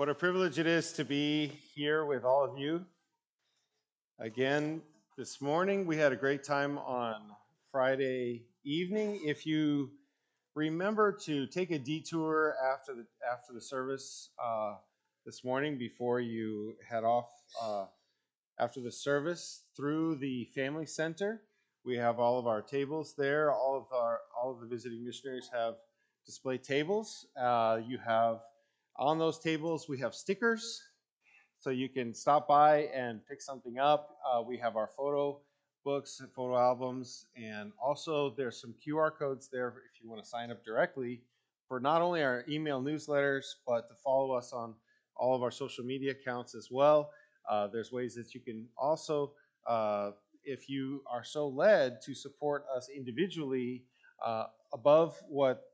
What a privilege it is to be here with all of you. Again, this morning we had a great time on Friday evening. If you remember to take a detour after the after the service uh, this morning before you head off uh, after the service through the family center, we have all of our tables there. All of our all of the visiting missionaries have display tables. Uh, you have on those tables, we have stickers, so you can stop by and pick something up. Uh, we have our photo books and photo albums, and also there's some QR codes there if you want to sign up directly for not only our email newsletters, but to follow us on all of our social media accounts as well. Uh, there's ways that you can also, uh, if you are so led, to support us individually uh, above what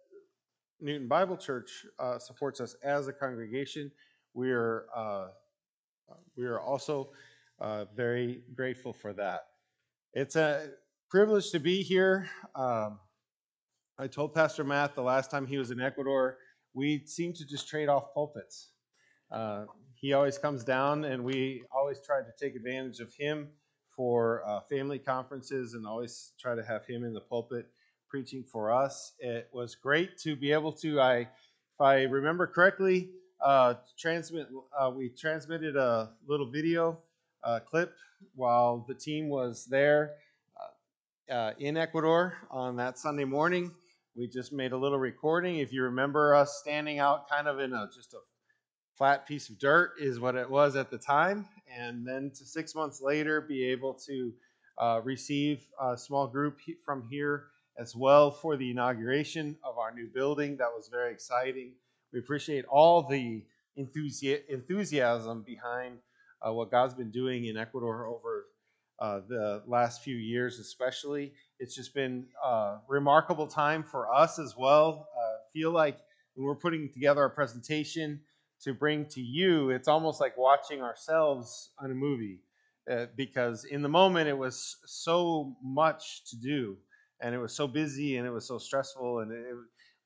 Newton Bible Church uh, supports us as a congregation. We are uh, we are also uh, very grateful for that. It's a privilege to be here. Um, I told Pastor Matt the last time he was in Ecuador, we seem to just trade off pulpits. Uh, he always comes down, and we always try to take advantage of him for uh, family conferences and always try to have him in the pulpit preaching for us. It was great to be able to, I, if I remember correctly, uh, transmit. Uh, we transmitted a little video uh, clip while the team was there uh, uh, in Ecuador on that Sunday morning. We just made a little recording. If you remember us standing out kind of in a just a flat piece of dirt is what it was at the time, and then to six months later be able to uh, receive a small group from here as well for the inauguration of our new building. That was very exciting. We appreciate all the enthusi- enthusiasm behind uh, what God's been doing in Ecuador over uh, the last few years, especially. It's just been a remarkable time for us as well. Uh, feel like when we're putting together a presentation to bring to you, it's almost like watching ourselves on a movie. Uh, because in the moment it was so much to do and it was so busy and it was so stressful and it,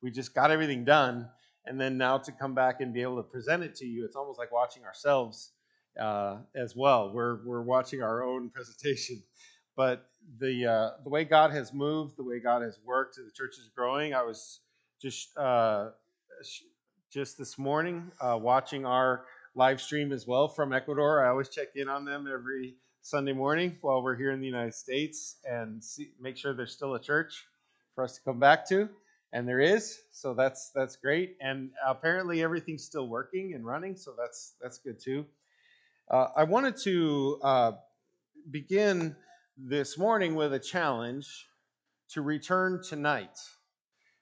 we just got everything done. And then now to come back and be able to present it to you it's almost like watching ourselves uh, as well. We're, we're watching our own presentation. But the uh, the way god has moved the way god has worked the church is growing. I was just uh, just this morning uh, watching our live stream as well from ecuador. I always check in on them every Sunday morning while we're here in the United States and see, make sure there's still a church for us to come back to. And there is, so that's that's great. And apparently everything's still working and running, so that's that's good too. Uh, I wanted to uh, begin this morning with a challenge to return tonight,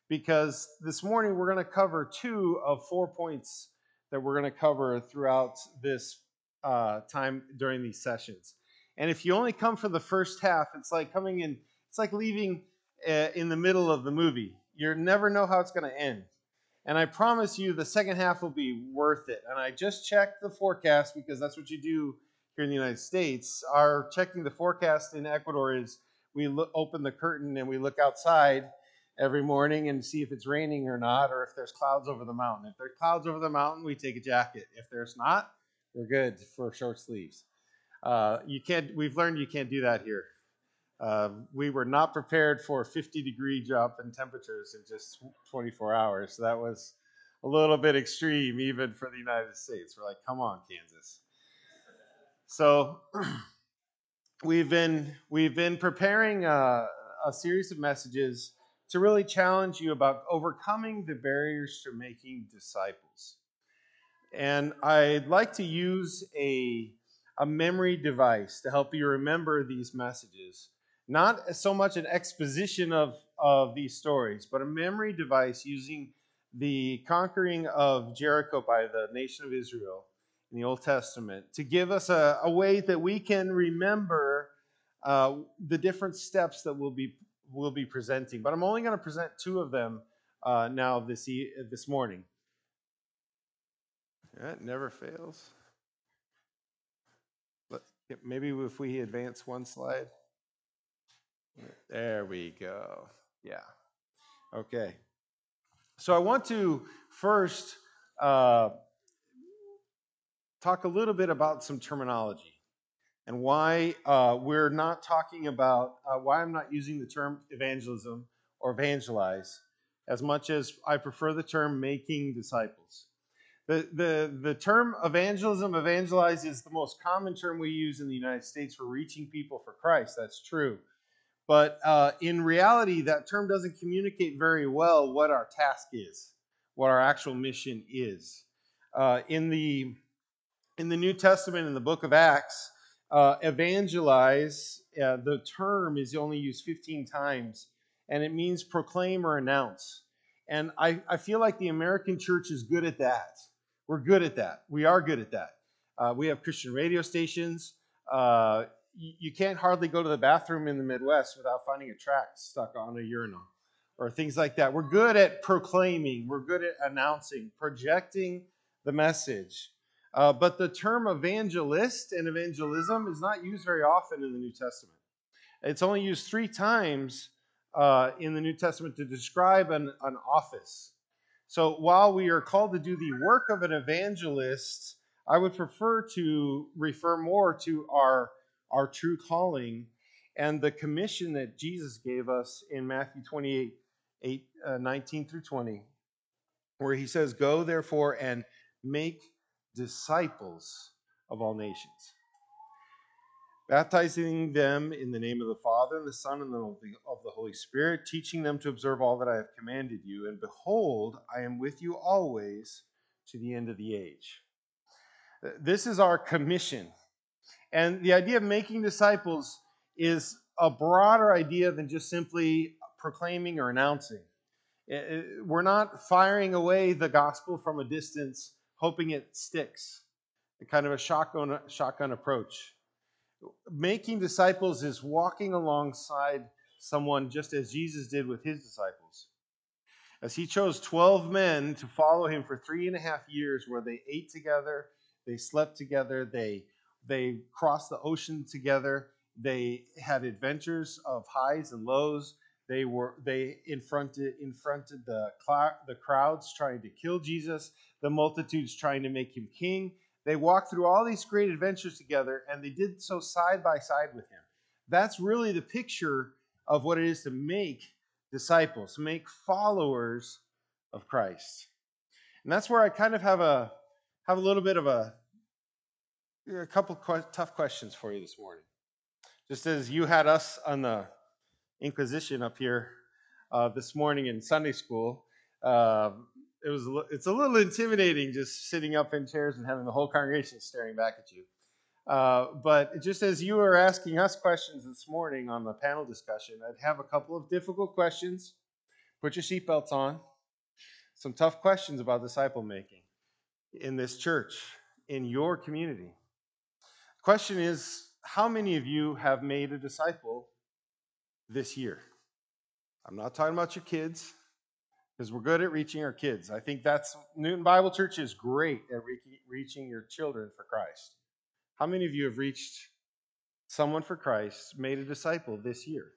because this morning we're going to cover two of four points that we're going to cover throughout this uh, time during these sessions. And if you only come for the first half, it's like coming in, it's like leaving uh, in the middle of the movie. You never know how it's going to end. And I promise you, the second half will be worth it. And I just checked the forecast because that's what you do here in the United States. Our checking the forecast in Ecuador is we look, open the curtain and we look outside every morning and see if it's raining or not, or if there's clouds over the mountain. If there's clouds over the mountain, we take a jacket. If there's not, we're good for short sleeves. Uh, you can't. We've learned you can't do that here. Uh, we were not prepared for a 50 degree drop in temperatures in just 24 hours. So that was a little bit extreme, even for the United States. We're like, come on, Kansas. So we've been we've been preparing a, a series of messages to really challenge you about overcoming the barriers to making disciples. And I'd like to use a a memory device to help you remember these messages. Not so much an exposition of, of these stories, but a memory device using the conquering of Jericho by the nation of Israel in the Old Testament to give us a, a way that we can remember uh, the different steps that we'll be, we'll be presenting. But I'm only going to present two of them uh, now this, e- this morning. That never fails. Maybe if we advance one slide. There we go. Yeah. Okay. So I want to first uh, talk a little bit about some terminology and why uh, we're not talking about, uh, why I'm not using the term evangelism or evangelize as much as I prefer the term making disciples. The, the, the term evangelism, evangelize, is the most common term we use in the United States for reaching people for Christ. That's true. But uh, in reality, that term doesn't communicate very well what our task is, what our actual mission is. Uh, in, the, in the New Testament, in the book of Acts, uh, evangelize, uh, the term is only used 15 times, and it means proclaim or announce. And I, I feel like the American church is good at that. We're good at that. We are good at that. Uh, we have Christian radio stations. Uh, you, can't hardly go to the bathroom in the Midwest without finding a tract stuck on a urinal or things like that. We're good at proclaiming, we're good at announcing, projecting the message. Uh, but the term evangelist and evangelism is not used very often in the New Testament. It's only used three times uh, in the New Testament to describe an, an office. So while we are called to do the work of an evangelist, I would prefer to refer more to our, our true calling and the commission that Jesus gave us in Matthew 28 8, uh, 19 through 20, where he says, Go therefore and make disciples of all nations baptizing them in the name of the Father and the Son and of the Holy Spirit, teaching them to observe all that I have commanded you. And behold, I am with you always to the end of the age. This is our commission. And the idea of making disciples is a broader idea than just simply proclaiming or announcing. We're not firing away the gospel from a distance, hoping it sticks. Kind of a shotgun, shotgun approach making disciples is walking alongside someone just as Jesus did with his disciples. As he chose 12 men to follow him for three and a half years, where they ate together, they slept together, they, they crossed the ocean together, they had adventures of highs and lows. They were they confronted confronted the the crowds trying to kill Jesus, the multitudes trying to make him king, they walked through all these great adventures together, and they did so side by side with him. That's really the picture of what it is to make disciples, make followers of Christ. And that's where I kind of have a have a little bit of a a couple qu- tough questions for you this morning. Just as you had us on the Inquisition up here uh, this morning in Sunday school, uh, it was it's a little intimidating just sitting up in chairs and having the whole congregation staring back at you. Uh, but just as you were asking us questions this morning on the panel discussion, I'd have a couple of difficult questions. Put your seatbelts on. Some tough questions about disciple making in this church, in your community. Question is how many of you have made a disciple this year? I'm not talking about your kids because we're good at reaching our kids. I think that's Newton Bible Church is great at re- reaching your children for Christ. How many of you have reached someone for Christ, made a disciple this year?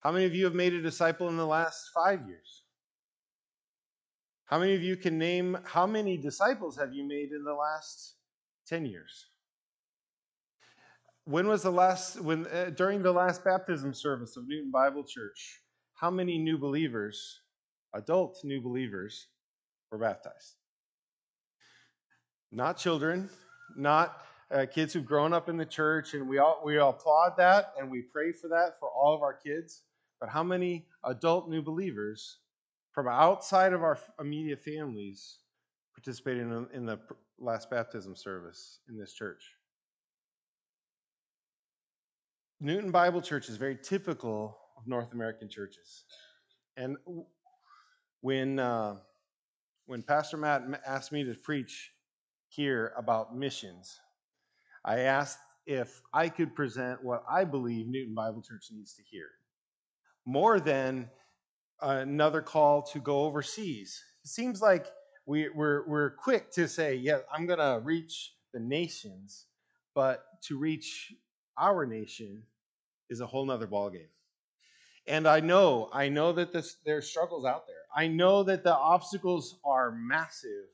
How many of you have made a disciple in the last five years? How many of you can name how many disciples have you made in the last 10 years? When was the last, when, uh, during the last baptism service of Newton Bible Church, how many new believers adult new believers were baptized. Not children, not uh, kids who've grown up in the church, and we all we all applaud that and we pray for that for all of our kids. But how many adult new believers from outside of our immediate families participated in, in the last baptism service in this church? Newton Bible Church is very typical of North American churches. And when uh, when Pastor Matt asked me to preach here about missions, I asked if I could present what I believe Newton Bible Church needs to hear, more than another call to go overseas. It seems like we, we're, we're quick to say, yeah, I'm going to reach the nations, but to reach our nation is a whole nother ballgame. And I know, I know that this, there's struggles out there. I know that the obstacles are massive.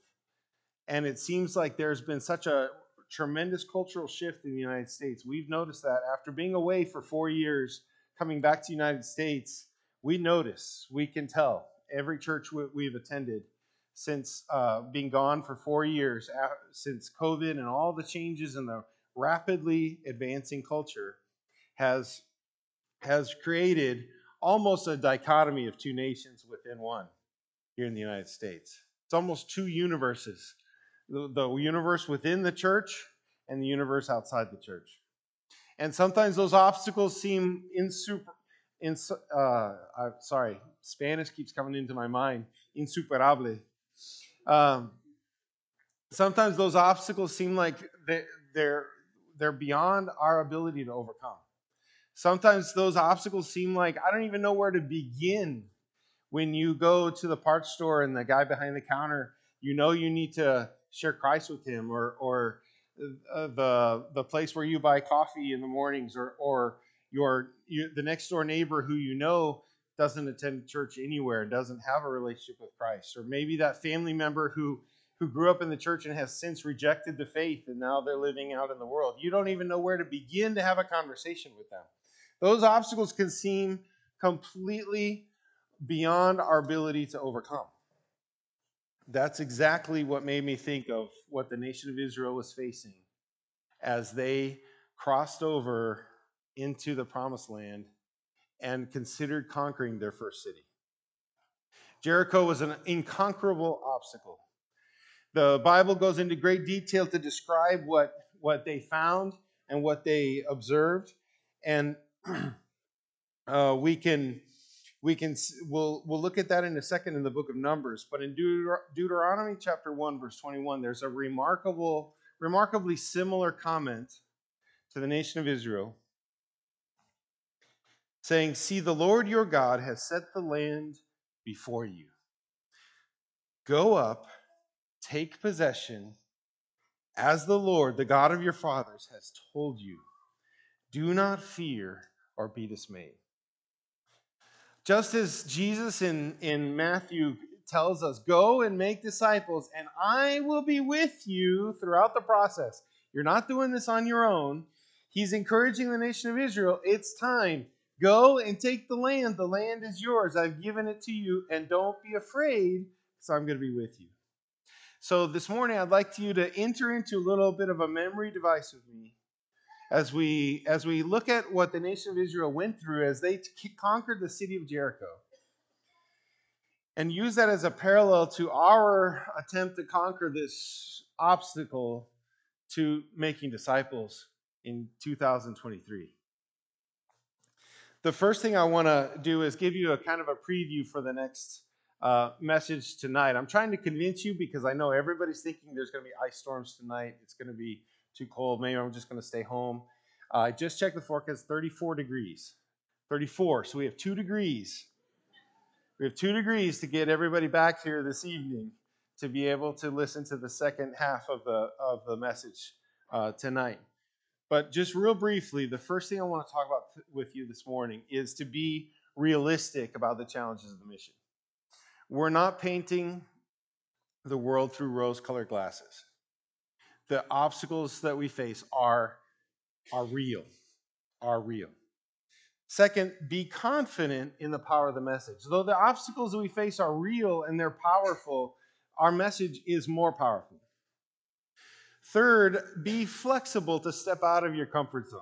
And it seems like there's been such a tremendous cultural shift in the United States. We've noticed that after being away for four years, coming back to the United States, we notice, we can tell, every church we've attended since uh, being gone for four years, since COVID and all the changes in the rapidly advancing culture, has, has created almost a dichotomy of two nations within one here in the United States. It's almost two universes the, the universe within the church and the universe outside the church. And sometimes those obstacles seem insuper, in, uh, I'm sorry, Spanish keeps coming into my mind, insuperable. Um, sometimes those obstacles seem like they, they're, they're beyond our ability to overcome. Sometimes those obstacles seem like I don't even know where to begin. When you go to the parts store and the guy behind the counter, you know you need to share Christ with him, or or uh, the the place where you buy coffee in the mornings, or or your you, the next door neighbor who you know doesn't attend church anywhere doesn't have a relationship with Christ, or maybe that family member who who grew up in the church and has since rejected the faith and now they're living out in the world. You don't even know where to begin to have a conversation with them. Those obstacles can seem completely beyond our ability to overcome. That's exactly what made me think of what the nation of Israel was facing as they crossed over into the promised land and considered conquering their first city. Jericho was an inconquerable obstacle. The Bible goes into great detail to describe what, what they found and what they observed. And uh, we can we can we'll we'll look at that in a second in the book of numbers but in Deuter- deuteronomy chapter 1 verse 21 there's a remarkable remarkably similar comment to the nation of israel saying see the lord your god has set the land before you. Go up take possession as the lord the god of your fathers has told you. Do not fear or be dismayed just as Jesus in, in Matthew tells us, Go and make disciples, and I will be with you throughout the process. You're not doing this on your own. He's encouraging the nation of Israel. It's time. Go and take the land. The land is yours. I've given it to you, and don't be afraid, because I'm going to be with you. So this morning, I'd like you to enter into a little bit of a memory device with me as we as we look at what the nation of Israel went through as they t- conquered the city of Jericho and use that as a parallel to our attempt to conquer this obstacle to making disciples in 2023. The first thing I want to do is give you a kind of a preview for the next uh, message tonight. I'm trying to convince you because I know everybody's thinking there's going to be ice storms tonight. It's going to be too cold. Maybe I'm just going to stay home. Uh, I just checked the forecast, 34 degrees. 34. So we have two degrees. We have two degrees to get everybody back here this evening to be able to listen to the second half of the of the message uh, tonight. But just real briefly, the first thing I want to talk about with you this morning is to be realistic about the challenges of the mission. We're not painting the world through rose-colored glasses the obstacles that we face are, are real, are real. Second, be confident in the power of the message. Though the obstacles that we face are real and they're powerful, our message is more powerful. Third, be flexible to step out of your comfort zone.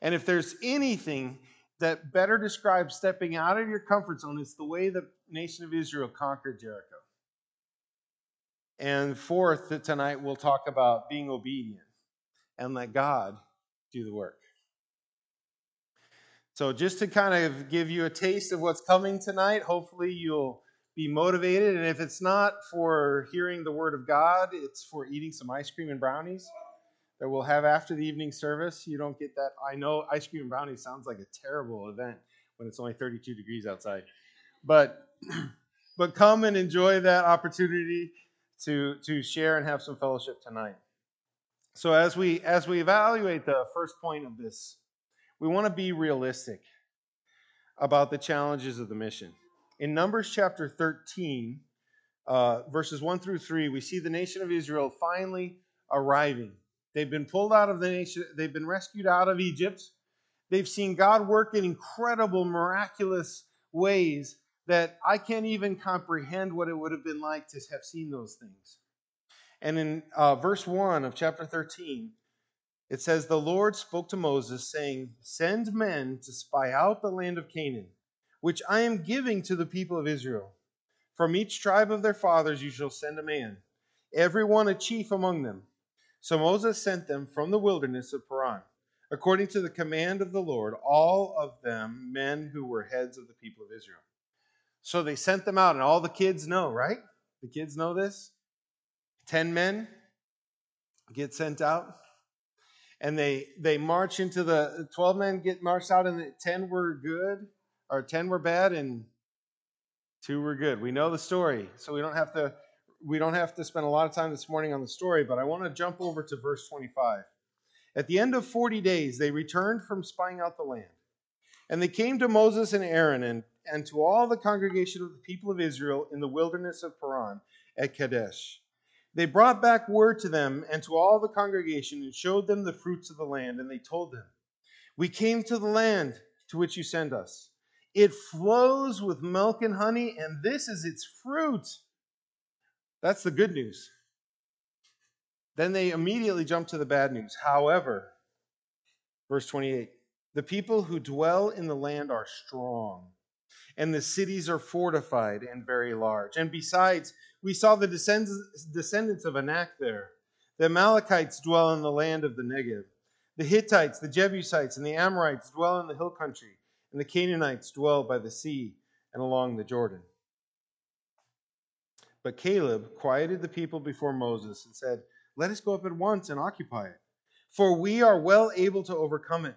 And if there's anything that better describes stepping out of your comfort zone, it's the way the nation of Israel conquered Jericho. And fourth, tonight we'll talk about being obedient and let God do the work. So, just to kind of give you a taste of what's coming tonight, hopefully you'll be motivated. And if it's not for hearing the word of God, it's for eating some ice cream and brownies that we'll have after the evening service. You don't get that. I know ice cream and brownies sounds like a terrible event when it's only 32 degrees outside. But but come and enjoy that opportunity to, to share and have some fellowship tonight. So as we as we evaluate the first point of this, we want to be realistic about the challenges of the mission. In Numbers chapter 13, uh, verses 1 through 3, we see the nation of Israel finally arriving. They've been pulled out of the nation, they've been rescued out of Egypt. They've seen God work in incredible, miraculous ways that I can't even comprehend what it would have been like to have seen those things. And in uh, verse 1 of chapter 13, it says, The Lord spoke to Moses, saying, Send men to spy out the land of Canaan, which I am giving to the people of Israel. From each tribe of their fathers you shall send a man, every one a chief among them. So Moses sent them from the wilderness of Paran, according to the command of the Lord, all of them men who were heads of the people of Israel. So they sent them out, and all the kids know, right? The kids know this. Ten men get sent out, and they they march into the twelve men get marched out, and the ten were good, or ten were bad, and two were good. We know the story, so we don't have to we don't have to spend a lot of time this morning on the story, but I want to jump over to verse 25. At the end of 40 days, they returned from spying out the land. And they came to Moses and Aaron and, and to all the congregation of the people of Israel in the wilderness of Paran at Kadesh. They brought back word to them and to all the congregation and showed them the fruits of the land. And they told them, We came to the land to which you send us. It flows with milk and honey, and this is its fruit. That's the good news. Then they immediately jump to the bad news. However, verse 28 the people who dwell in the land are strong, and the cities are fortified and very large. And besides, we saw the descendants of Anak there. The Amalekites dwell in the land of the Negev. The Hittites, the Jebusites, and the Amorites dwell in the hill country, and the Canaanites dwell by the sea and along the Jordan. But Caleb quieted the people before Moses and said, Let us go up at once and occupy it, for we are well able to overcome it.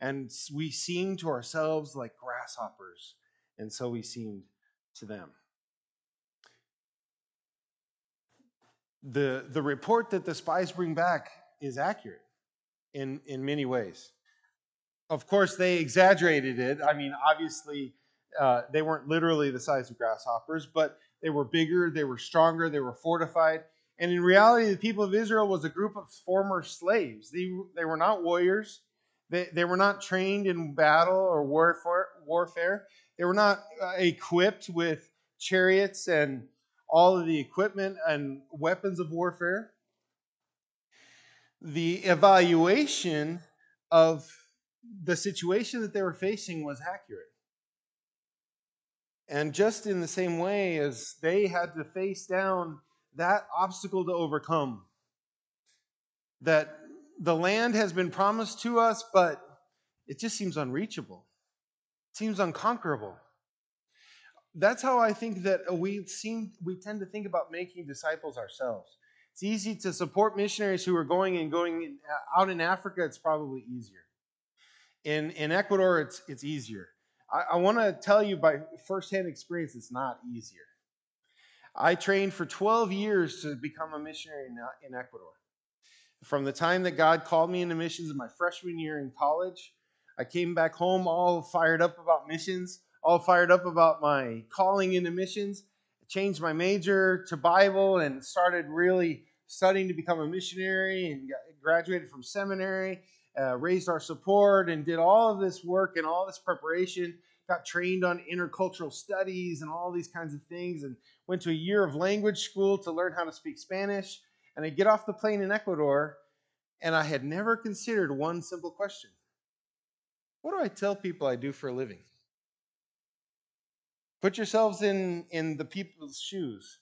And we seemed to ourselves like grasshoppers, and so we seemed to them. The, the report that the spies bring back is accurate in, in many ways. Of course, they exaggerated it. I mean, obviously, uh, they weren't literally the size of grasshoppers, but they were bigger, they were stronger, they were fortified. And in reality, the people of Israel was a group of former slaves. They, they were not warriors. They, they were not trained in battle or warfare. warfare. They were not uh, equipped with chariots and all of the equipment and weapons of warfare. The evaluation of the situation that they were facing was accurate. And just in the same way as they had to face down that obstacle to overcome, that the land has been promised to us, but it just seems unreachable, it seems unconquerable. That's how I think that we seem we tend to think about making disciples ourselves. It's easy to support missionaries who are going and going uh, out in Africa. It's probably easier. In in Ecuador, it's it's easier. I, I want to tell you by firsthand experience, it's not easier. I trained for 12 years to become a missionary in, in Ecuador. From the time that God called me into missions in my freshman year in college, I came back home all fired up about missions, all fired up about my calling into missions. I changed my major to Bible and started really studying to become a missionary and graduated from seminary uh, raised our support and did all of this work and all this preparation. Got trained on intercultural studies and all these kinds of things, and went to a year of language school to learn how to speak Spanish. And I get off the plane in Ecuador, and I had never considered one simple question What do I tell people I do for a living? Put yourselves in, in the people's shoes.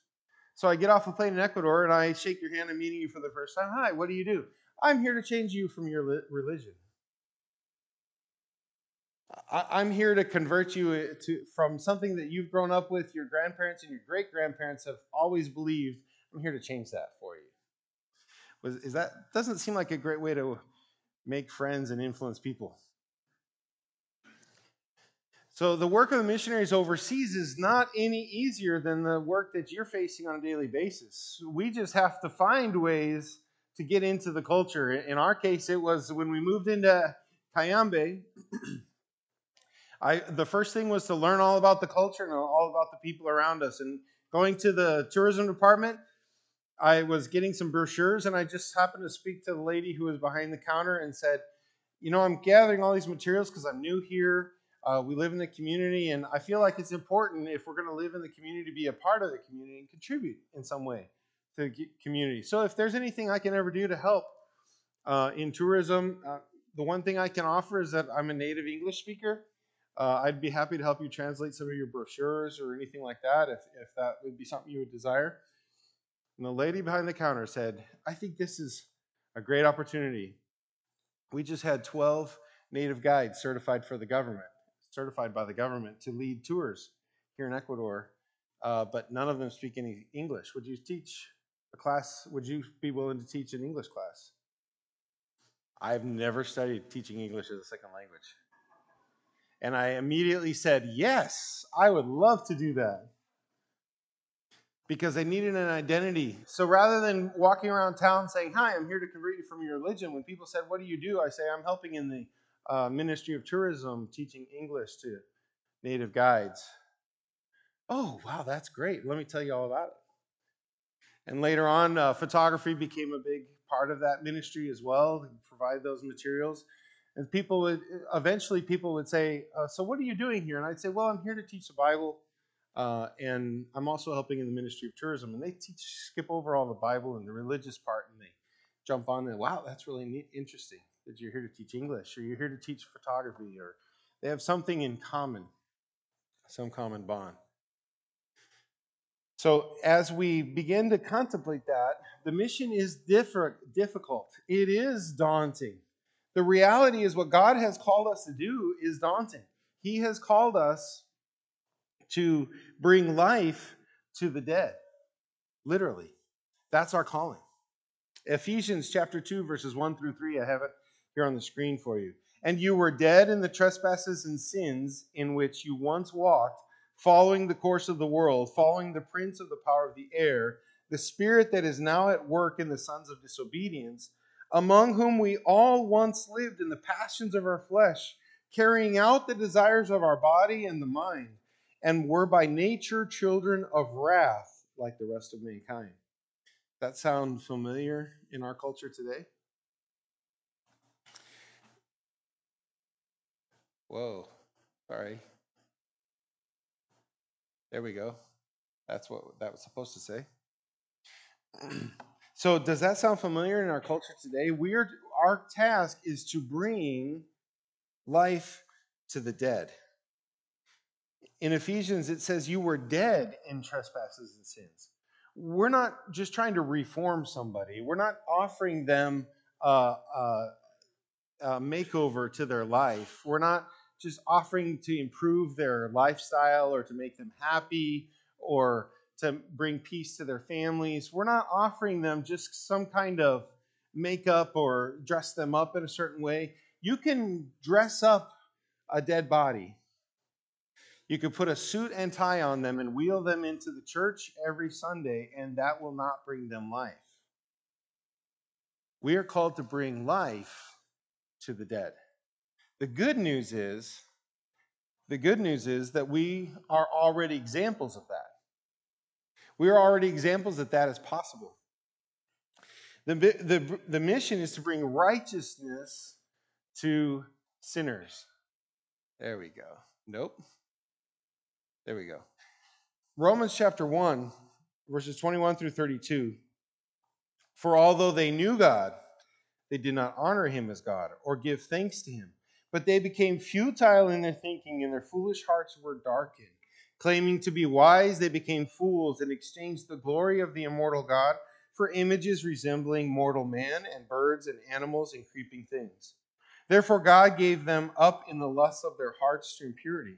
So I get off the plane in Ecuador and I shake your hand. I'm meeting you for the first time. Hi, what do you do? I'm here to change you from your religion. I, am here to convert you uh, to from something that you've grown up with, your grandparents and your great grandparents have always believed. I'm here to change that for you. Was is that doesn't seem like a great way to make friends and influence people? So the work of the missionaries overseas is not any easier than the work that you're facing on a daily basis. We just have to find ways to get into the culture. In our case, it was when we moved into Cayambe. I the first thing was to learn all about the culture and all about the people around us. And going to the tourism department, I was getting some brochures, and I just happened to speak to the lady who was behind the counter and said, "You know, I'm gathering all these materials because I'm new here. Uh, we live in the community, and I feel like it's important if we're going to live in the community to be a part of the community and contribute in some way to the community. So, if there's anything I can ever do to help uh, in tourism, uh, the one thing I can offer is that I'm a native English speaker. Uh, I'd be happy to help you translate some of your brochures or anything like that if, if that would be something you would desire. And the lady behind the counter said, I think this is a great opportunity. We just had 12 native guides certified for the government certified by the government to lead tours here in Ecuador, uh, but none of them speak any English. Would you teach a class? Would you be willing to teach an English class? I've never studied teaching English as a second language. And I immediately said, Yes, I would love to do that. Because they needed an identity. So rather than walking around town saying, Hi, I'm here to convert you from your religion, when people said, What do you do? I say, I'm helping in the uh, Ministry of Tourism teaching English to native guides. Oh, wow, that's great. Let me tell you all about it. And later on, uh, photography became a big part of that ministry as well, provide those materials. And people would eventually people would say, uh, "So what are you doing here?" And I'd say, "Well, I'm here to teach the Bible, uh, and I'm also helping in the ministry of tourism." And they teach skip over all the Bible and the religious part, and they jump on and wow, that's really neat, interesting that you're here to teach English or you're here to teach photography or they have something in common, some common bond. So, as we begin to contemplate that, the mission is difficult. It is daunting. The reality is, what God has called us to do is daunting. He has called us to bring life to the dead, literally. That's our calling. Ephesians chapter 2, verses 1 through 3, I have it here on the screen for you. And you were dead in the trespasses and sins in which you once walked, following the course of the world, following the prince of the power of the air, the spirit that is now at work in the sons of disobedience, among whom we all once lived in the passions of our flesh, carrying out the desires of our body and the mind, and were by nature children of wrath like the rest of mankind. That sound familiar in our culture today? Whoa, sorry. There we go. That's what that was supposed to say. so, does that sound familiar in our culture today? We are, our task is to bring life to the dead. In Ephesians, it says, You were dead in trespasses and sins. We're not just trying to reform somebody, we're not offering them a, a, a makeover to their life. We're not just offering to improve their lifestyle or to make them happy or to bring peace to their families. We're not offering them just some kind of makeup or dress them up in a certain way. You can dress up a dead body. You could put a suit and tie on them and wheel them into the church every Sunday, and that will not bring them life. We are called to bring life to the dead. The good news is, the good news is that we are already examples of that. We are already examples that that is possible. The, the, the mission is to bring righteousness to sinners. There we go. Nope. There we go. Romans chapter 1, verses 21 through 32. For although they knew God, they did not honor him as God or give thanks to him but they became futile in their thinking, and their foolish hearts were darkened. Claiming to be wise, they became fools and exchanged the glory of the immortal God for images resembling mortal man and birds and animals and creeping things. Therefore, God gave them up in the lusts of their hearts to impurity,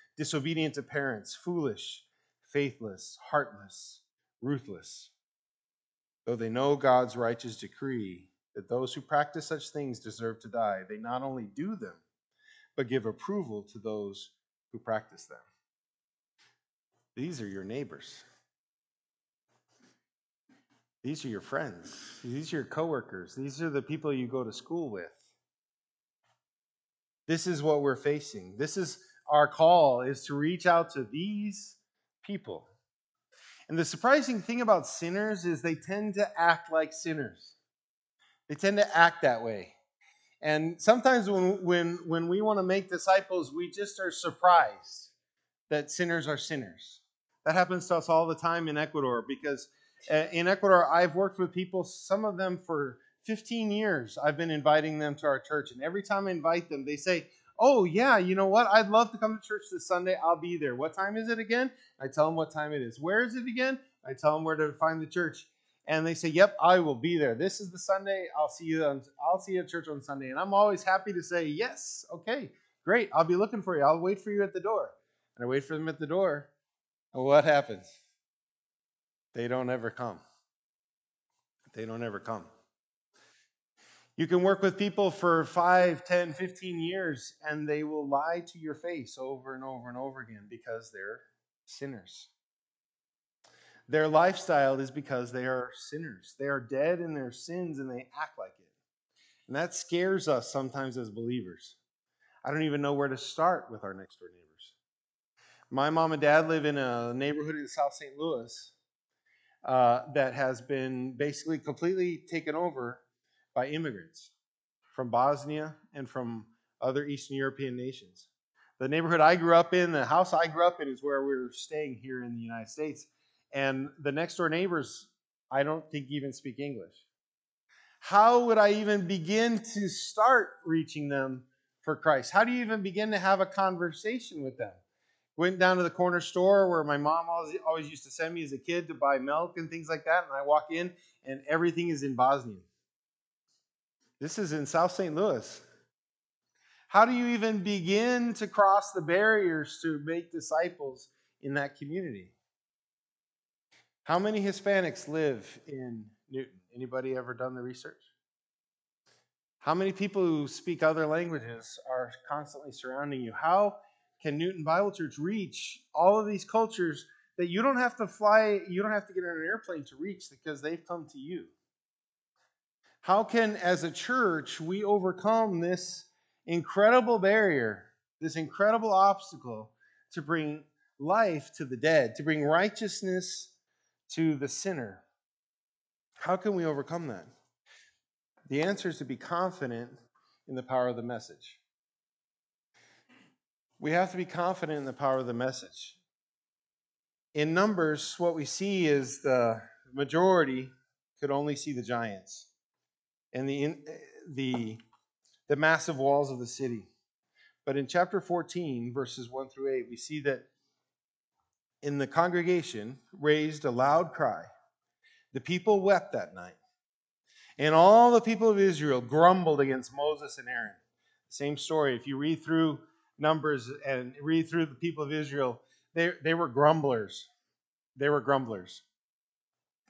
disobedient to parents, foolish, faithless, heartless, ruthless. Though they know God's righteous decree that those who practice such things deserve to die, they not only do them, but give approval to those who practice them. These are your neighbors. These are your friends. These are your coworkers. These are the people you go to school with. This is what we're facing. This is our call is to reach out to these people. And the surprising thing about sinners is they tend to act like sinners. They tend to act that way. And sometimes when, when, when we want to make disciples, we just are surprised that sinners are sinners. That happens to us all the time in Ecuador because uh, in Ecuador, I've worked with people, some of them for 15 years. I've been inviting them to our church. And every time I invite them, they say, Oh, yeah, you know what? I'd love to come to church this Sunday. I'll be there. What time is it again? I tell them what time it is. Where is it again? I tell them where to find the church. And they say, Yep, I will be there. This is the Sunday. I'll see you on, I'll see you at church on Sunday. And I'm always happy to say, Yes, okay, great. I'll be looking for you. I'll wait for you at the door. And I wait for them at the door. And what happens? They don't ever come. They don't ever come. You can work with people for 5, 10, 15 years, and they will lie to your face over and over and over again because they're sinners. Their lifestyle is because they are sinners. They are dead in their sins and they act like it. And that scares us sometimes as believers. I don't even know where to start with our next door neighbors. My mom and dad live in a neighborhood in South St. Louis uh, that has been basically completely taken over by immigrants from Bosnia and from other Eastern European nations. The neighborhood I grew up in, the house I grew up in, is where we're staying here in the United States. And the next door neighbors, I don't think even speak English. How would I even begin to start reaching them for Christ? How do you even begin to have a conversation with them? Went down to the corner store where my mom always, always used to send me as a kid to buy milk and things like that. And I walk in and everything is in Bosnian. This is in South St. Louis. How do you even begin to cross the barriers to make disciples in that community? How many Hispanics live in Newton? Anybody ever done the research? How many people who speak other languages are constantly surrounding you? How can Newton Bible Church reach all of these cultures that you don't have to fly, you don't have to get on an airplane to reach because they've come to you? How can, as a church, we overcome this incredible barrier, this incredible obstacle to bring life to the dead, to bring righteousness to the sinner? How can we overcome that? The answer is to be confident in the power of the message. We have to be confident in the power of the message. In Numbers, what we see is the majority could only see the giants and the, eh, the, the massive walls of the city. But in chapter 14, verses 1 through 8, we see that in the congregation raised a loud cry. The people wept that night. And all the people of Israel grumbled against Moses and Aaron. Same story. If you read through Numbers and read through the people of Israel, they, they were grumblers. They were grumblers.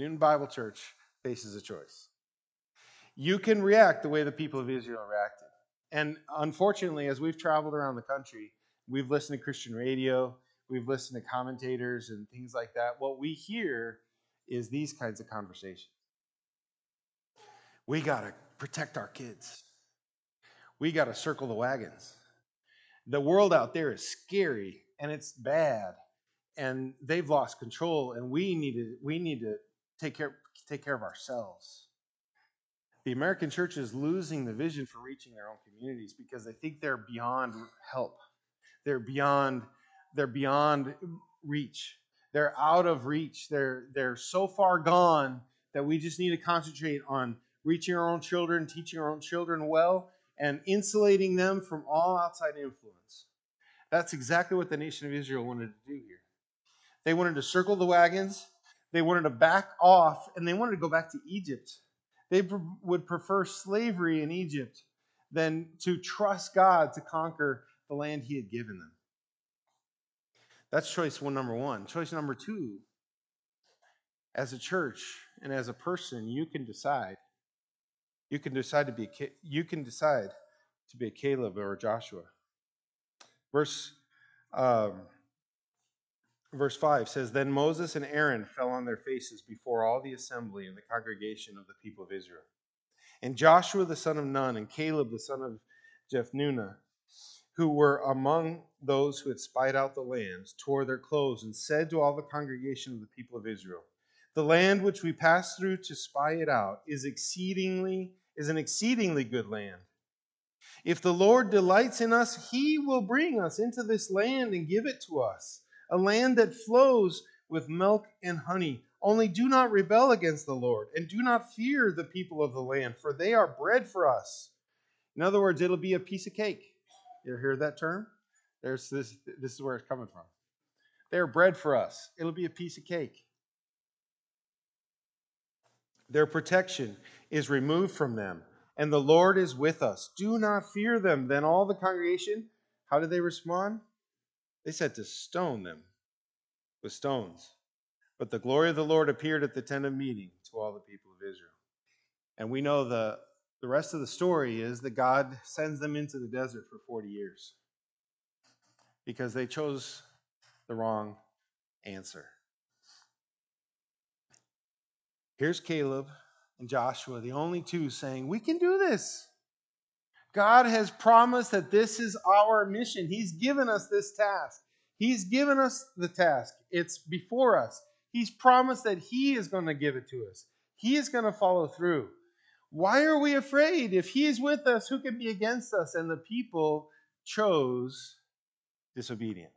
Newton Bible Church faces a choice. You can react the way the people of Israel reacted. And unfortunately, as we've traveled around the country, we've listened to Christian radio, we've listened to commentators and things like that. What we hear is these kinds of conversations. We got to protect our kids. We got to circle the wagons. The world out there is scary and it's bad and they've lost control and we need to we need to take care take care of ourselves the American church is losing the vision for reaching their own communities because they think they're beyond help. They're beyond they're beyond reach. They're out of reach. They're they're so far gone that we just need to concentrate on reaching our own children, teaching our own children well, and insulating them from all outside influence. That's exactly what the nation of Israel wanted to do here. They wanted to circle the wagons, they wanted to back off, and they wanted to go back to Egypt they would prefer slavery in Egypt than to trust God to conquer the land he had given them. That's choice one, number one. Choice number two as a church and as a person, you can decide. You can decide to be you can decide to be a Caleb or a Joshua. Verse um, verse 5 says Then Moses and Aaron fell on their faces before all the assembly and the congregation of the people of Israel. And Joshua the son of Nun and Caleb the son of Jephunneh, who were among those who had spied out the land, tore their clothes and said to all the congregation of the people of Israel, The land which we passed through to spy it out is exceedingly is an exceedingly good land. If the Lord delights in us, he will bring us into this land and give it to us a land that flows with milk and honey. Only do not rebel against the Lord, and do not fear the people of the land, for they are bread for us. In other words, it'll be a piece of cake. You hear that term? There's this, this is where it's coming from. They're bread for us. It'll be a piece of cake. Their protection is removed from them, and the Lord is with us. Do not fear them. Then all the congregation, how did they respond? They said to stone them with stones. But the glory of the Lord appeared at the tent of meeting to all the people of Israel. And we know the, the rest of the story is that God sends them into the desert for 40 years because they chose the wrong answer. Here's Caleb and Joshua, the only two, saying, We can do this. God has promised that this is our mission. He's given us this task. He's given us the task. It's before us. He's promised that He is going to give it to us. He is going to follow through. Why are we afraid? If He is with us, who can be against us? And the people chose disobedience.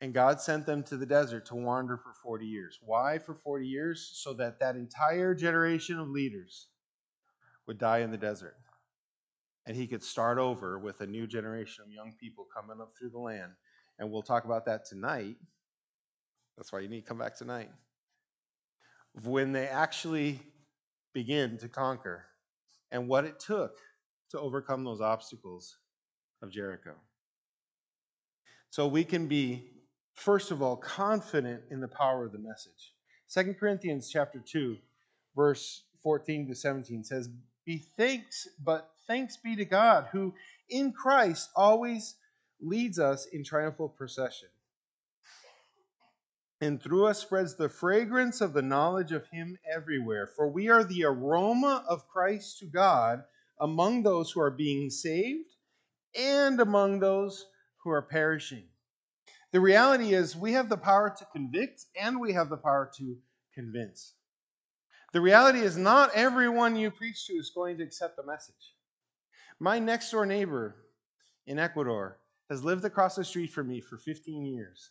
And God sent them to the desert to wander for 40 years. Why for 40 years? So that that entire generation of leaders would die in the desert. And he could start over with a new generation of young people coming up through the land. And we'll talk about that tonight. That's why you need to come back tonight. When they actually begin to conquer and what it took to overcome those obstacles of Jericho. So we can be, first of all, confident in the power of the message. Second Corinthians chapter 2, verse 14 to 17 says, be thanks, but thanks be to God, who in Christ always leads us in triumphal procession. And through us spreads the fragrance of the knowledge of Him everywhere. For we are the aroma of Christ to God among those who are being saved and among those who are perishing. The reality is, we have the power to convict and we have the power to convince. The reality is, not everyone you preach to is going to accept the message. My next door neighbor in Ecuador has lived across the street from me for 15 years.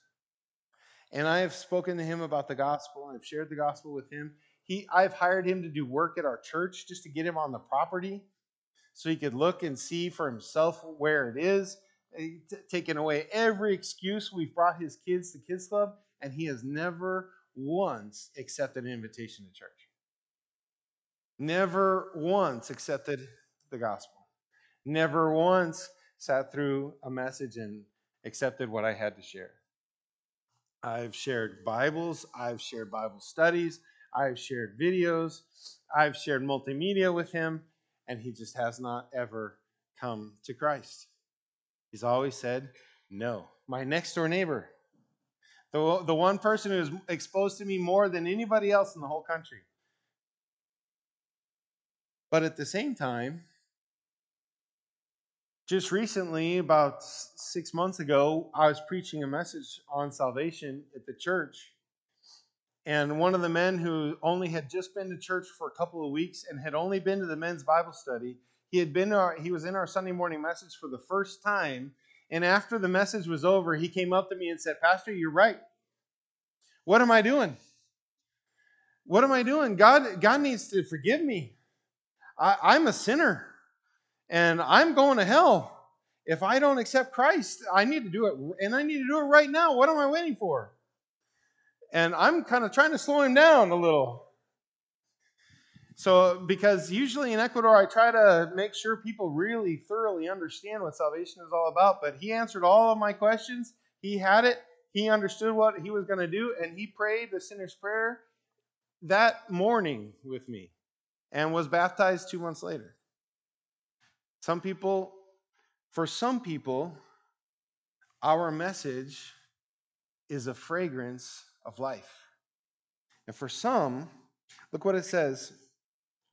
And I have spoken to him about the gospel. I've shared the gospel with him. He, I've hired him to do work at our church just to get him on the property so he could look and see for himself where it is, eh, taking away every excuse. We've brought his kids to Kids Club, and he has never once accepted an invitation to church. Never once accepted the gospel. Never once sat through a message and accepted what I had to share. I've shared Bibles, I've shared Bible studies, I've shared videos, I've shared multimedia with him, and he just has not ever come to Christ. He's always said, No. My next door neighbor, the, the one person who is exposed to me more than anybody else in the whole country. But at the same time, just recently, about six months ago, I was preaching a message on salvation at the church. And one of the men who only had just been to church for a couple of weeks and had only been to the men's Bible study, he had been our, he was in our Sunday morning message for the first time. And after the message was over, he came up to me and said, Pastor, you're right. What am I doing? What am I doing? God, God needs to forgive me. I, I'm a sinner and I'm going to hell. If I don't accept Christ, I need to do it, and I need to do it right now. What am I waiting for? And I'm kind of trying to slow him down a little. So, because usually in Ecuador, I try to make sure people really thoroughly understand what salvation is all about. But he answered all of my questions. He had it. He understood what he was going to do, and he prayed the sinner's prayer that morning with me and was baptized two months later. Some people, for some people, our message is a fragrance of life. And for some, look what it says,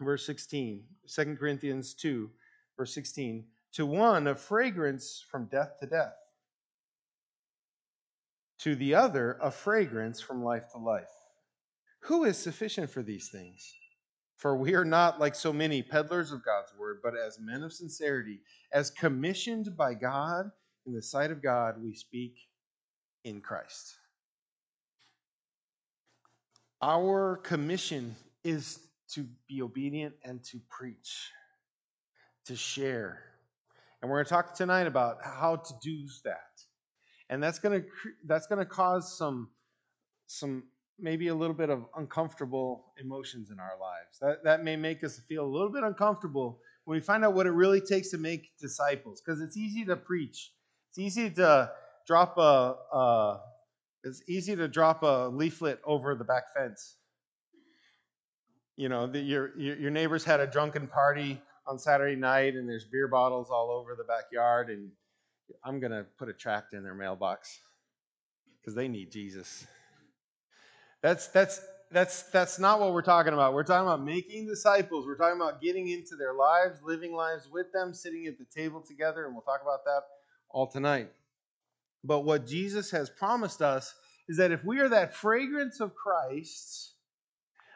verse 16, 2 Corinthians 2, verse 16. To one, a fragrance from death to death. To the other, a fragrance from life to life. Who is sufficient for these things? For we are not like so many peddlers of God's word, but as men of sincerity, as commissioned by God in the sight of God, we speak in Christ. Our commission is to be obedient and to preach, to share. And we're going to talk tonight about how to do that. And that's going to that's going to cause some some maybe a little bit of uncomfortable emotions in our lives. That, that may make us feel a little bit uncomfortable when we find out what it really takes to make disciples. Because it's easy to preach, it's easy to drop a, a it's easy to drop a leaflet over the back fence. You know, the, your, your neighbors had a drunken party on Saturday night, and there's beer bottles all over the backyard, and I'm to put a tract in their mailbox because they need Jesus. That's that's that's that's not what we're talking about. We're talking about making disciples. We're talking about getting into their lives, living lives with them, sitting at the table together, and we'll talk about that all tonight. But what Jesus has promised us is that if we are that fragrance of Christ,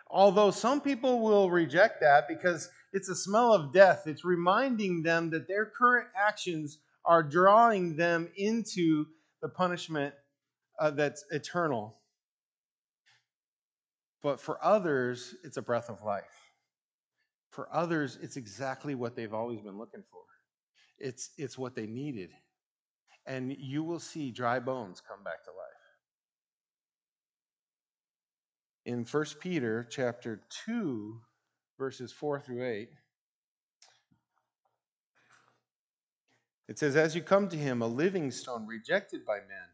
although some people will reject that because it's a smell of death, it's reminding them that their current actions are drawing them into the punishment uh, that's eternal. But for others, it's a breath of life. For others, it's exactly what they've always been looking for. It's, it's what they needed. And you will see dry bones come back to life. In 1 Peter chapter 2, verses 4 through 8, it says, As you come to him, a living stone rejected by men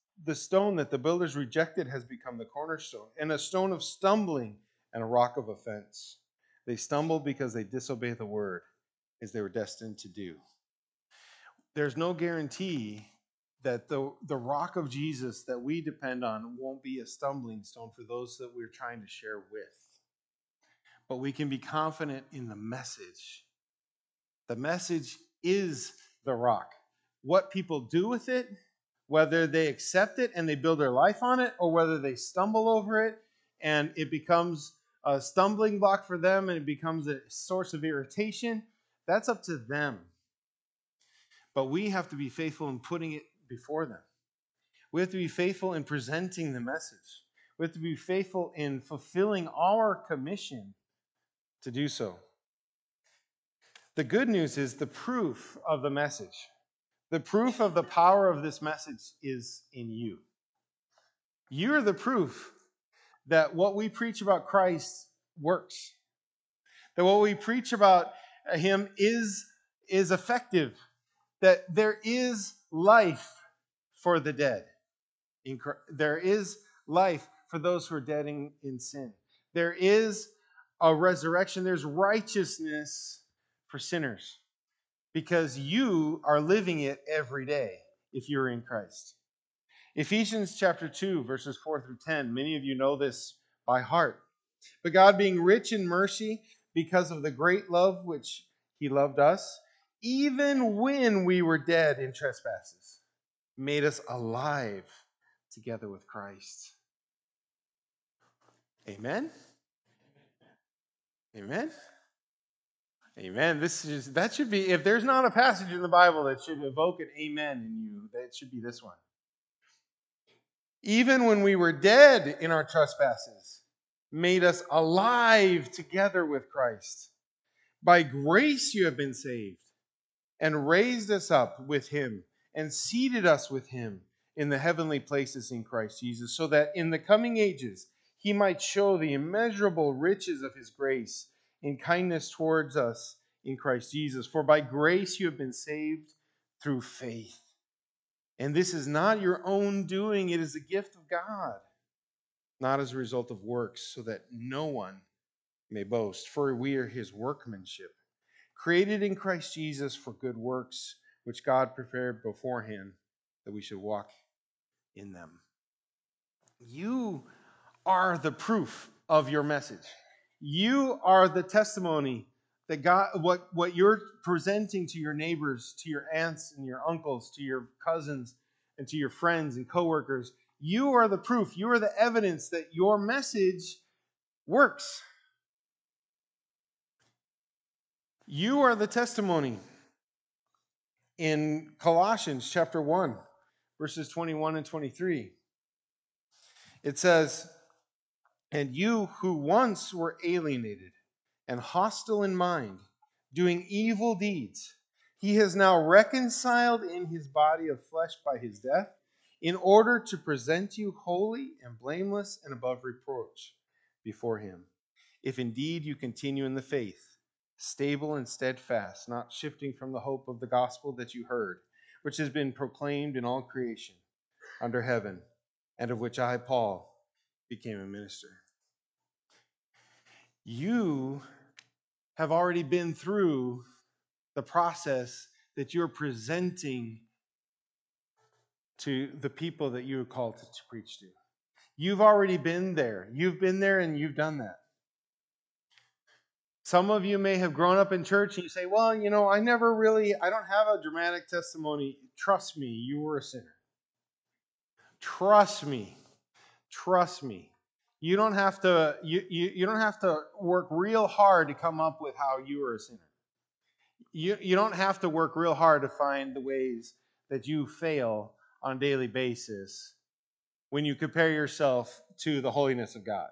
the stone that the builders rejected has become the cornerstone, and a stone of stumbling and a rock of offense. They stumbled because they disobeyed the word, as they were destined to do. There's no guarantee that the, the rock of Jesus that we depend on won't be a stumbling stone for those that we're trying to share with. But we can be confident in the message. The message is the rock. What people do with it, whether they accept it and they build their life on it, or whether they stumble over it and it becomes a stumbling block for them and it becomes a source of irritation, that's up to them. But we have to be faithful in putting it before them. We have to be faithful in presenting the message. We have to be faithful in fulfilling our commission to do so. The good news is the proof of the message. The proof of the power of this message is in you. You're the proof that what we preach about Christ works. That what we preach about him is, is effective. That there is life for the dead. In, There is life for those who are dead in, in sin. There is a resurrection. There's righteousness for sinners because you are living it every day if you're in Christ. Ephesians chapter 2, verses 4 through 10. Many of you know this by heart. But God, being rich in mercy, because of the great love which He loved us, even when we were dead in trespasses, made us alive together with Christ. Amen? Amen? Amen. This is that should be if there's not a passage in the Bible that should evoke an amen in you, that should be this one. Even when we were dead in our trespasses, made us alive together with Christ. By grace you have been saved, and raised us up with him, and seated us with him in the heavenly places in Christ Jesus, so that in the coming ages he might show the immeasurable riches of his grace in kindness towards us in Christ Jesus. For by grace you have been saved through faith. And this is not your own doing, it is a gift of God, not as a result of works, so that no one may boast. For we are his workmanship, created in Christ Jesus for good works, which God prepared beforehand that we should walk in them. You are the proof of your message. You are the testimony that God, what, what you're presenting to your neighbors, to your aunts and your uncles, to your cousins, and to your friends and coworkers, you are the proof, you are the evidence that your message works. You are the testimony. In Colossians chapter 1, verses 21 and 23, it says, and you who once were alienated and hostile in mind, doing evil deeds, he has now reconciled in his body of flesh by his death, in order to present you holy and blameless and above reproach before him. If indeed you continue in the faith, stable and steadfast, not shifting from the hope of the gospel that you heard, which has been proclaimed in all creation under heaven, and of which I, Paul, became a minister. You have already been through the process that you're presenting to the people that you are called to, to preach to. You've already been there. You've been there and you've done that. Some of you may have grown up in church and you say, Well, you know, I never really, I don't have a dramatic testimony. Trust me, you were a sinner. Trust me. Trust me. You don't have to you, you, you don't have to work real hard to come up with how you are a sinner. You, you don't have to work real hard to find the ways that you fail on a daily basis when you compare yourself to the holiness of God.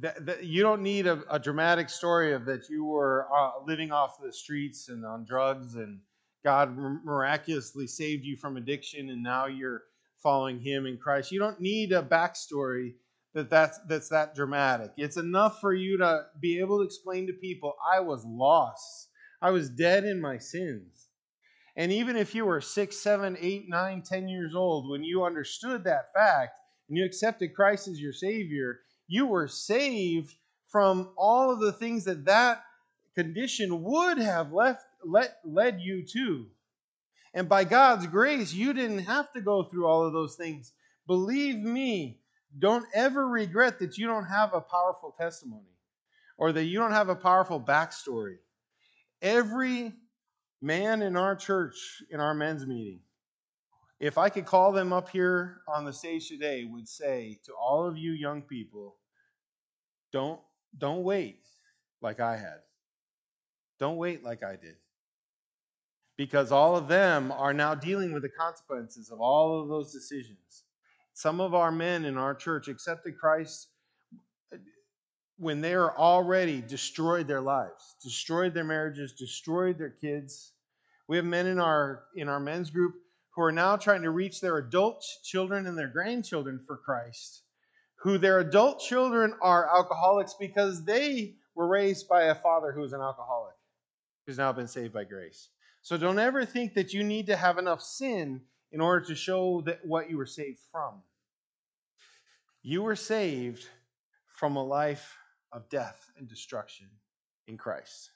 That, you don't need a, a, dramatic story of that you were uh, living off the streets and on drugs and God miraculously saved you from addiction and now you're following Him in Christ. You don't need a backstory that that's, that's that dramatic. It's enough for you to be able to explain to people, I was lost. I was dead in my sins. And even if you were six, seven, eight, nine, ten years old, when you understood that fact and you accepted Christ as your Savior, you were saved from all of the things that that condition would have left, let, led you to. And by God's grace, you didn't have to go through all of those things. Believe me, don't ever regret that you don't have a powerful testimony or that you don't have a powerful backstory. Every man in our church, in our men's meeting, if I could call them up here on the stage today, would say to all of you young people, don't, don't wait like I had. Don't wait like I did. Because all of them are now dealing with the consequences of all of those decisions. Some of our men in our church accepted Christ uh, when they are already destroyed their lives, destroyed their marriages, destroyed their kids. We have men in our in our men's group who are now trying to reach their adult children and their grandchildren for Christ, who their adult children are alcoholics because they were raised by a father who was an alcoholic, who's now been saved by grace. So don't ever think that you need to have enough sin in order to show that what you were saved from. You were saved from a life of death and destruction in Christ.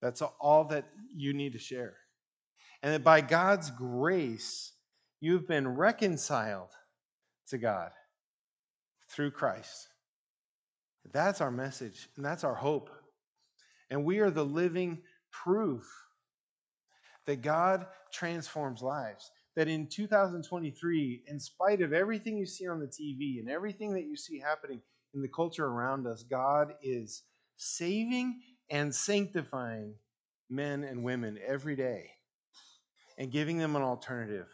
That's all that you need to share. And that by God's grace, you've been reconciled to God through Christ. That's our message, and that's our hope. And we are the living proof that God transforms lives. That in 2023, in spite of everything you see on the TV and everything that you see happening in the culture around us, God is saving and sanctifying men and women every day and giving them an alternative,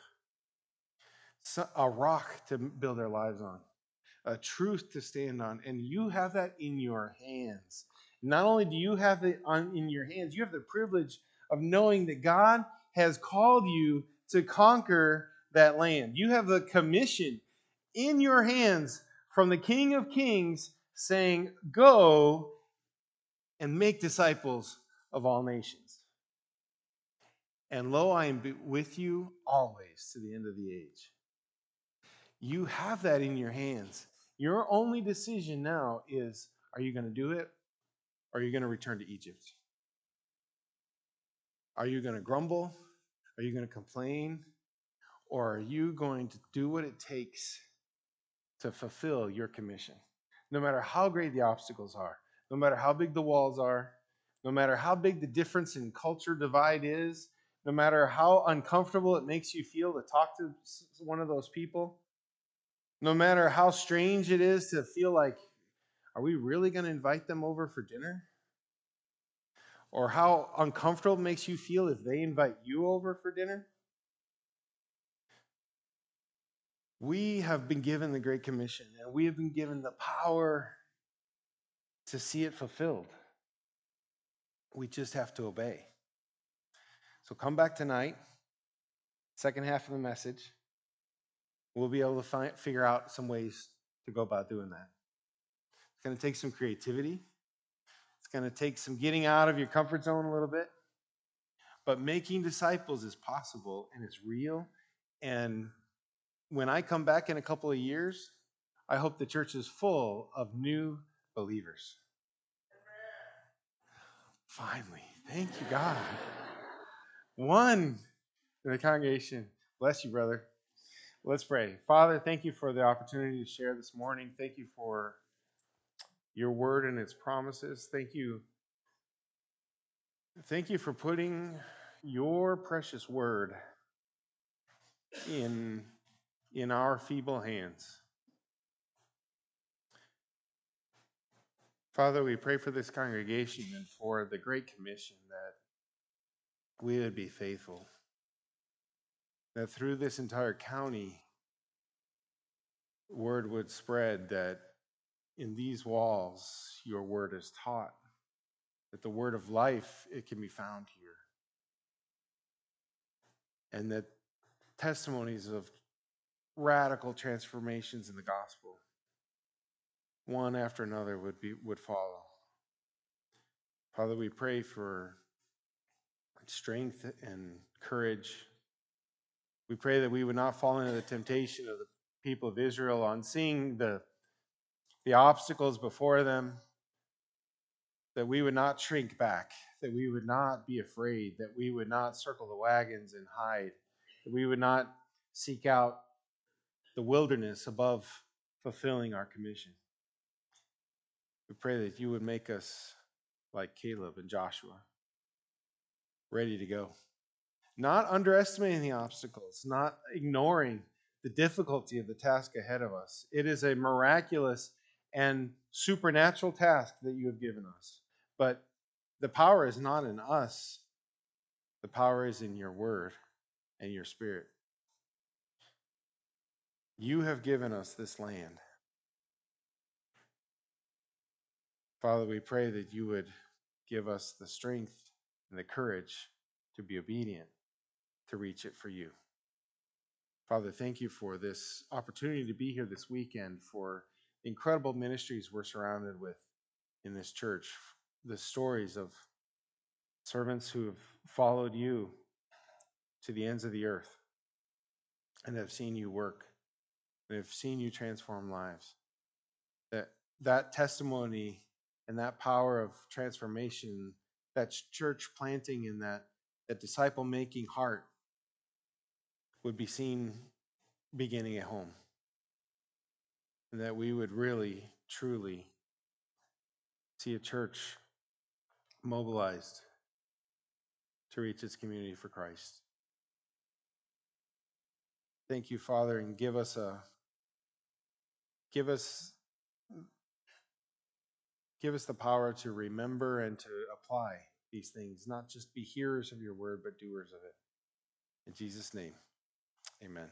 a rock to build their lives on, a truth to stand on. And you have that in your hands. Not only do you have it on, in your hands, you have the privilege of knowing that God has called you to conquer that land. You have the commission in your hands from the King of Kings saying, Go and make disciples of all nations. And lo, I am with you always to the end of the age. You have that in your hands. Your only decision now is are you going to do it or are you going to return to Egypt? Are you going to grumble? Are you going to complain? Or are you going to do what it takes to fulfill your commission? No matter how great the obstacles are, no matter how big the walls are, no matter how big the difference in culture divide is, no matter how uncomfortable it makes you feel to talk to one of those people, no matter how strange it is to feel like, are we really going to invite them over for dinner? Or how uncomfortable it makes you feel if they invite you over for dinner? We have been given the Great Commission and we have been given the power to see it fulfilled. We just have to obey. So come back tonight, second half of the message. We'll be able to find, figure out some ways to go about doing that. It's going to take some creativity going to take some getting out of your comfort zone a little bit. But making disciples is possible and it's real. And when I come back in a couple of years, I hope the church is full of new believers. Finally, thank you, God. One in the congregation. Bless you, brother. Let's pray. Father, thank you for the opportunity to share this morning. Thank you for your word and its promises. Thank you. Thank you for putting your precious word in, in our feeble hands. Father, we pray for this congregation and for the Great Commission that we would be faithful. That through this entire county, word would spread that in these walls your word is taught, that the word of life, it can be found here. And that testimonies of radical transformations in the gospel, one after another, would, be, would follow. Father, we pray for strength and courage. We pray that we would not fall into the temptation of the people of Israel on seeing the the obstacles before them, that we would not shrink back, that we would not be afraid, that we would not circle the wagons and hide, that we would not seek out the wilderness above fulfilling our commission. We pray that you would make us like Caleb and Joshua, ready to go. Not underestimating the obstacles, not ignoring the difficulty of the task ahead of us. It is a miraculous and supernatural task that you have given us. But the power is not in us, the power is in your word and your spirit. You have given us this land. Father, we pray that you would give us the strength and the courage to be obedient, to reach it for you. Father, thank you for this opportunity to be here this weekend, for incredible ministries we're surrounded with in this church, the stories of servants who have followed you to the ends of the earth and have seen you work and have seen you transform lives. That that testimony and that power of transformation, that church planting and that, that disciple making heart would be seen beginning at home. And that we would really, truly see a church mobilized to reach its community for Christ. Thank you, Father, and give us a give us give us the power to remember and to apply these things, not just be hearers of your word, but doers of it. In Jesus' name, amen.